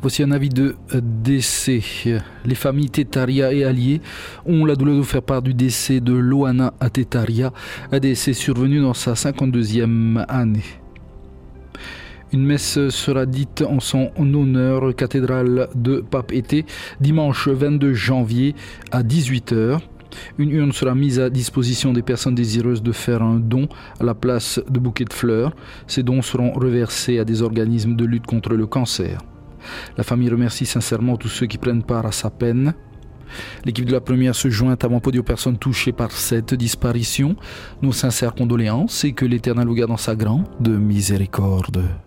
Voici un avis de décès. Les familles Tetaria et Alliés ont la douleur de faire part du décès de Loana à Tetaria, un décès survenu dans sa 52e année. Une messe sera dite en son honneur, cathédrale de Pape-Été, dimanche 22 janvier à 18h. Une urne sera mise à disposition des personnes désireuses de faire un don à la place de bouquets de fleurs. Ces dons seront reversés à des organismes de lutte contre le cancer. La famille remercie sincèrement tous ceux qui prennent part à sa peine. L'équipe de la première se joint à mon aux personnes touchées par cette disparition. Nos sincères condoléances et que l'Éternel vous garde dans sa grande miséricorde.